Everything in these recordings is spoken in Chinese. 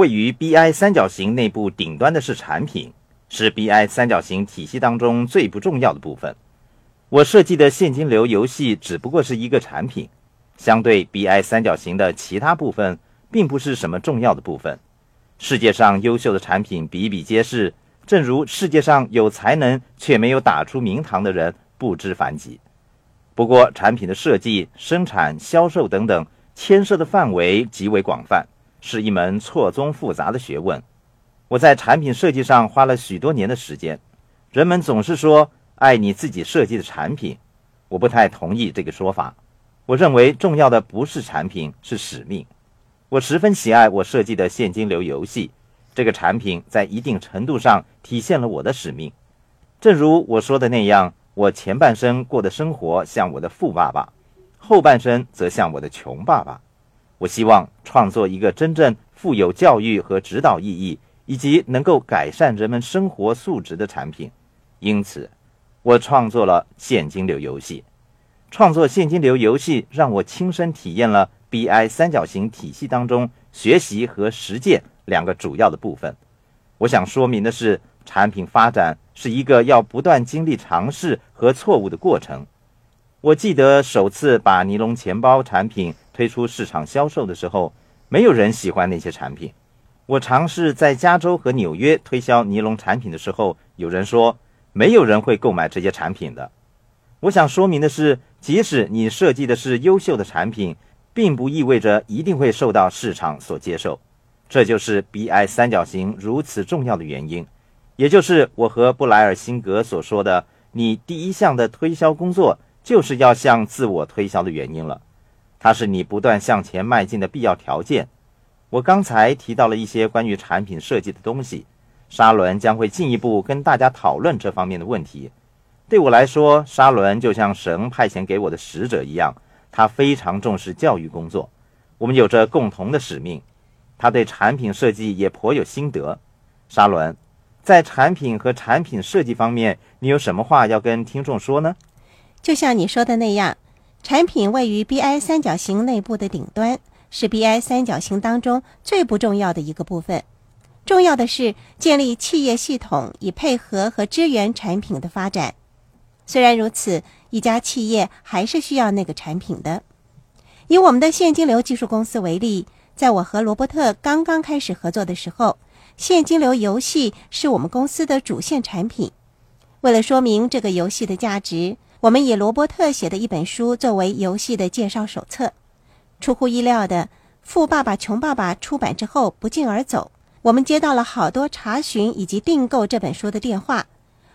位于 BI 三角形内部顶端的是产品，是 BI 三角形体系当中最不重要的部分。我设计的现金流游戏只不过是一个产品，相对 BI 三角形的其他部分，并不是什么重要的部分。世界上优秀的产品比比皆是，正如世界上有才能却没有打出名堂的人不知凡几。不过，产品的设计、生产、销售等等，牵涉的范围极为广泛，是一门错综复杂的学问。我在产品设计上花了许多年的时间。人们总是说。爱你自己设计的产品，我不太同意这个说法。我认为重要的不是产品，是使命。我十分喜爱我设计的现金流游戏，这个产品在一定程度上体现了我的使命。正如我说的那样，我前半生过的生活像我的富爸爸，后半生则像我的穷爸爸。我希望创作一个真正富有教育和指导意义，以及能够改善人们生活素质的产品。因此。我创作了现金流游戏，创作现金流游戏让我亲身体验了 BI 三角形体系当中学习和实践两个主要的部分。我想说明的是，产品发展是一个要不断经历尝试和错误的过程。我记得首次把尼龙钱包产品推出市场销售的时候，没有人喜欢那些产品。我尝试在加州和纽约推销尼龙产品的时候，有人说。没有人会购买这些产品的。我想说明的是，即使你设计的是优秀的产品，并不意味着一定会受到市场所接受。这就是 BI 三角形如此重要的原因，也就是我和布莱尔辛格所说的：“你第一项的推销工作就是要向自我推销的原因了。它是你不断向前迈进的必要条件。”我刚才提到了一些关于产品设计的东西。沙伦将会进一步跟大家讨论这方面的问题。对我来说，沙伦就像神派遣给我的使者一样，他非常重视教育工作。我们有着共同的使命。他对产品设计也颇有心得。沙伦，在产品和产品设计方面，你有什么话要跟听众说呢？就像你说的那样，产品位于 BI 三角形内部的顶端，是 BI 三角形当中最不重要的一个部分。重要的是建立企业系统，以配合和支援产品的发展。虽然如此，一家企业还是需要那个产品的。以我们的现金流技术公司为例，在我和罗伯特刚刚开始合作的时候，现金流游戏是我们公司的主线产品。为了说明这个游戏的价值，我们以罗伯特写的一本书作为游戏的介绍手册。出乎意料的，《富爸爸穷爸爸》出版之后不胫而走。我们接到了好多查询以及订购这本书的电话。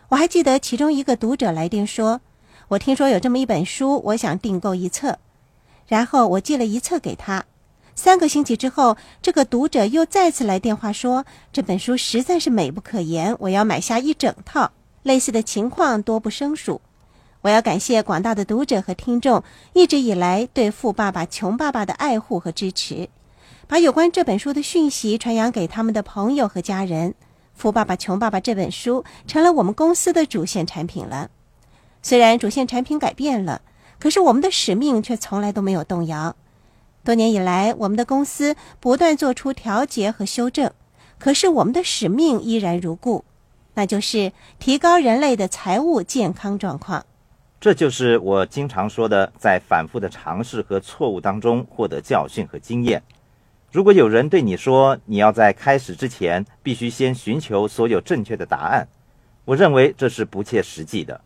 我还记得其中一个读者来电说：“我听说有这么一本书，我想订购一册。”然后我寄了一册给他。三个星期之后，这个读者又再次来电话说：“这本书实在是美不可言，我要买下一整套。”类似的情况多不胜数。我要感谢广大的读者和听众一直以来对《富爸爸穷爸爸》的爱护和支持。把有关这本书的讯息传扬给他们的朋友和家人，《富爸爸穷爸爸》这本书成了我们公司的主线产品了。虽然主线产品改变了，可是我们的使命却从来都没有动摇。多年以来，我们的公司不断做出调节和修正，可是我们的使命依然如故，那就是提高人类的财务健康状况。这就是我经常说的，在反复的尝试和错误当中获得教训和经验。如果有人对你说你要在开始之前必须先寻求所有正确的答案，我认为这是不切实际的。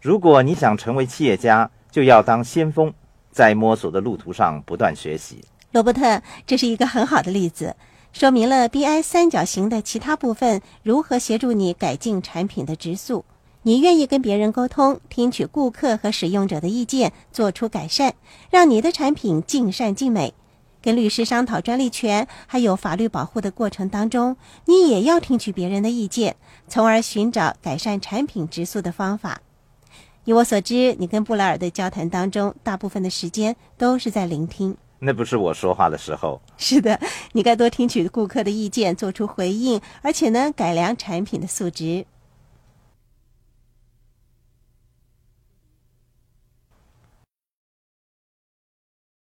如果你想成为企业家，就要当先锋，在摸索的路途上不断学习。罗伯特，这是一个很好的例子，说明了 BI 三角形的其他部分如何协助你改进产品的质素。你愿意跟别人沟通，听取顾客和使用者的意见，做出改善，让你的产品尽善尽美。跟律师商讨专利权还有法律保护的过程当中，你也要听取别人的意见，从而寻找改善产品质素的方法。以我所知，你跟布莱尔的交谈当中，大部分的时间都是在聆听。那不是我说话的时候。是的，你该多听取顾客的意见，做出回应，而且呢，改良产品的素质。